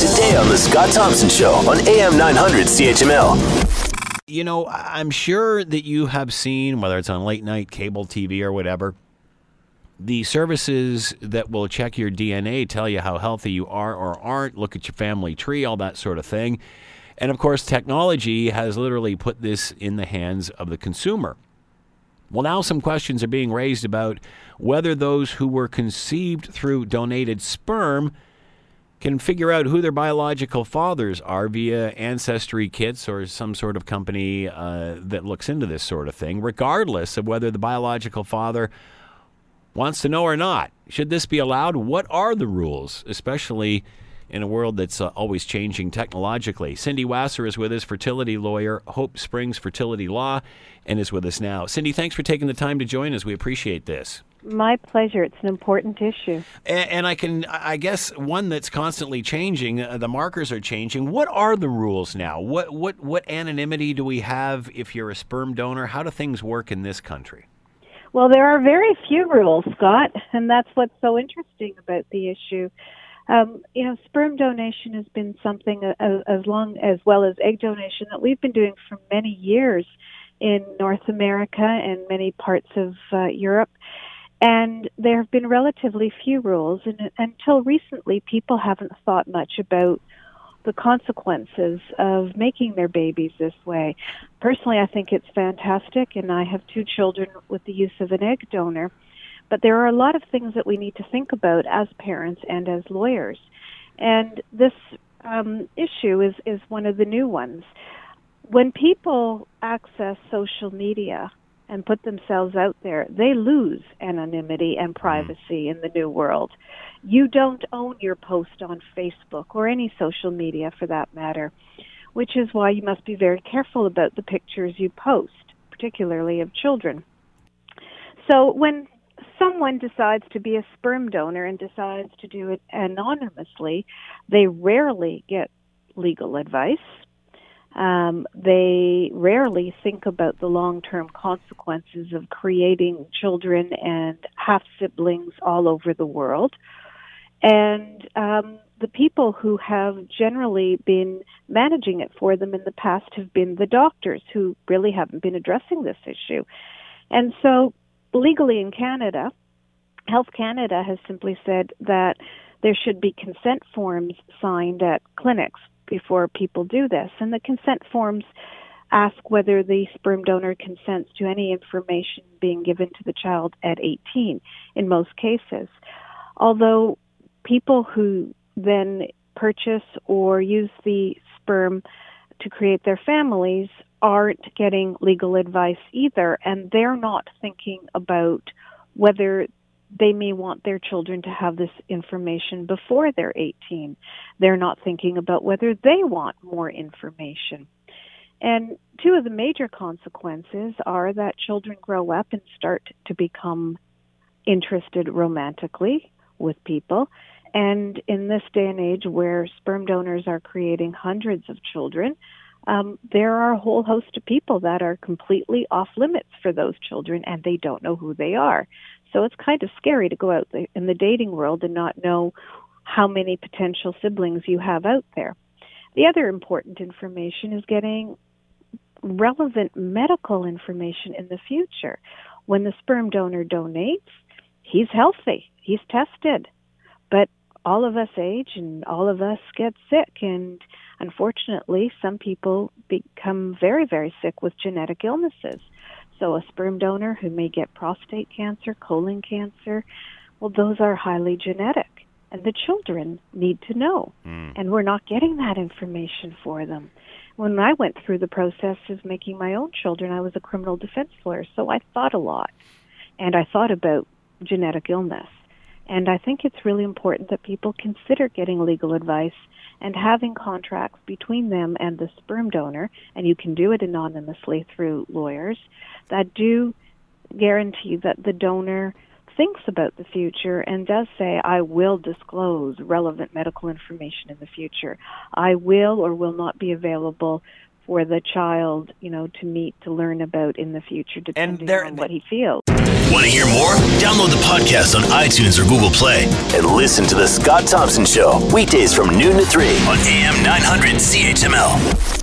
Today on The Scott Thompson Show on AM 900 CHML. You know, I'm sure that you have seen, whether it's on late night cable TV or whatever, the services that will check your DNA, tell you how healthy you are or aren't, look at your family tree, all that sort of thing. And of course, technology has literally put this in the hands of the consumer. Well, now some questions are being raised about whether those who were conceived through donated sperm can figure out who their biological fathers are via ancestry kits or some sort of company uh, that looks into this sort of thing, regardless of whether the biological father wants to know or not. Should this be allowed? What are the rules, especially in a world that's uh, always changing technologically? Cindy Wasser is with us, fertility lawyer, Hope Springs Fertility Law, and is with us now. Cindy, thanks for taking the time to join us. We appreciate this. My pleasure. It's an important issue. And, and I can, I guess, one that's constantly changing. Uh, the markers are changing. What are the rules now? What, what, what anonymity do we have if you're a sperm donor? How do things work in this country? Well, there are very few rules, Scott, and that's what's so interesting about the issue. Um, you know, sperm donation has been something as, uh, as long as well as egg donation that we've been doing for many years in North America and many parts of uh, Europe. And there have been relatively few rules, and until recently, people haven't thought much about the consequences of making their babies this way. Personally, I think it's fantastic, and I have two children with the use of an egg donor. But there are a lot of things that we need to think about as parents and as lawyers. And this um, issue is, is one of the new ones. When people access social media, and put themselves out there, they lose anonymity and hmm. privacy in the new world. You don't own your post on Facebook or any social media for that matter, which is why you must be very careful about the pictures you post, particularly of children. So when someone decides to be a sperm donor and decides to do it anonymously, they rarely get legal advice um, they rarely think about the long term consequences of creating children and half siblings all over the world. And um, the people who have generally been managing it for them in the past have been the doctors who really haven't been addressing this issue. And so, legally in Canada, Health Canada has simply said that there should be consent forms signed at clinics before people do this. And the consent forms ask whether the sperm donor consents to any information being given to the child at 18 in most cases. Although people who then purchase or use the sperm to create their families aren't getting legal advice either, and they're not thinking about whether they may want their children to have this information before they're 18. They're not thinking about whether they want more information. And two of the major consequences are that children grow up and start to become interested romantically with people. And in this day and age where sperm donors are creating hundreds of children, um, there are a whole host of people that are completely off limits for those children and they don't know who they are. So it's kind of scary to go out in the dating world and not know how many potential siblings you have out there. The other important information is getting relevant medical information in the future. When the sperm donor donates, he's healthy, he's tested, but all of us age and all of us get sick and unfortunately some people become very very sick with genetic illnesses so a sperm donor who may get prostate cancer, colon cancer, well, those are highly genetic. And the children need to know. Mm. And we're not getting that information for them. When I went through the process of making my own children, I was a criminal defense lawyer, so I thought a lot. And I thought about genetic illness. And I think it's really important that people consider getting legal advice and having contracts between them and the sperm donor, and you can do it anonymously through lawyers, that do guarantee that the donor thinks about the future and does say, I will disclose relevant medical information in the future. I will or will not be available for the child, you know, to meet to learn about in the future, depending there- on what he feels. Want to hear more? Download the podcast on iTunes or Google Play and listen to The Scott Thompson Show weekdays from noon to 3 on AM 900 CHML.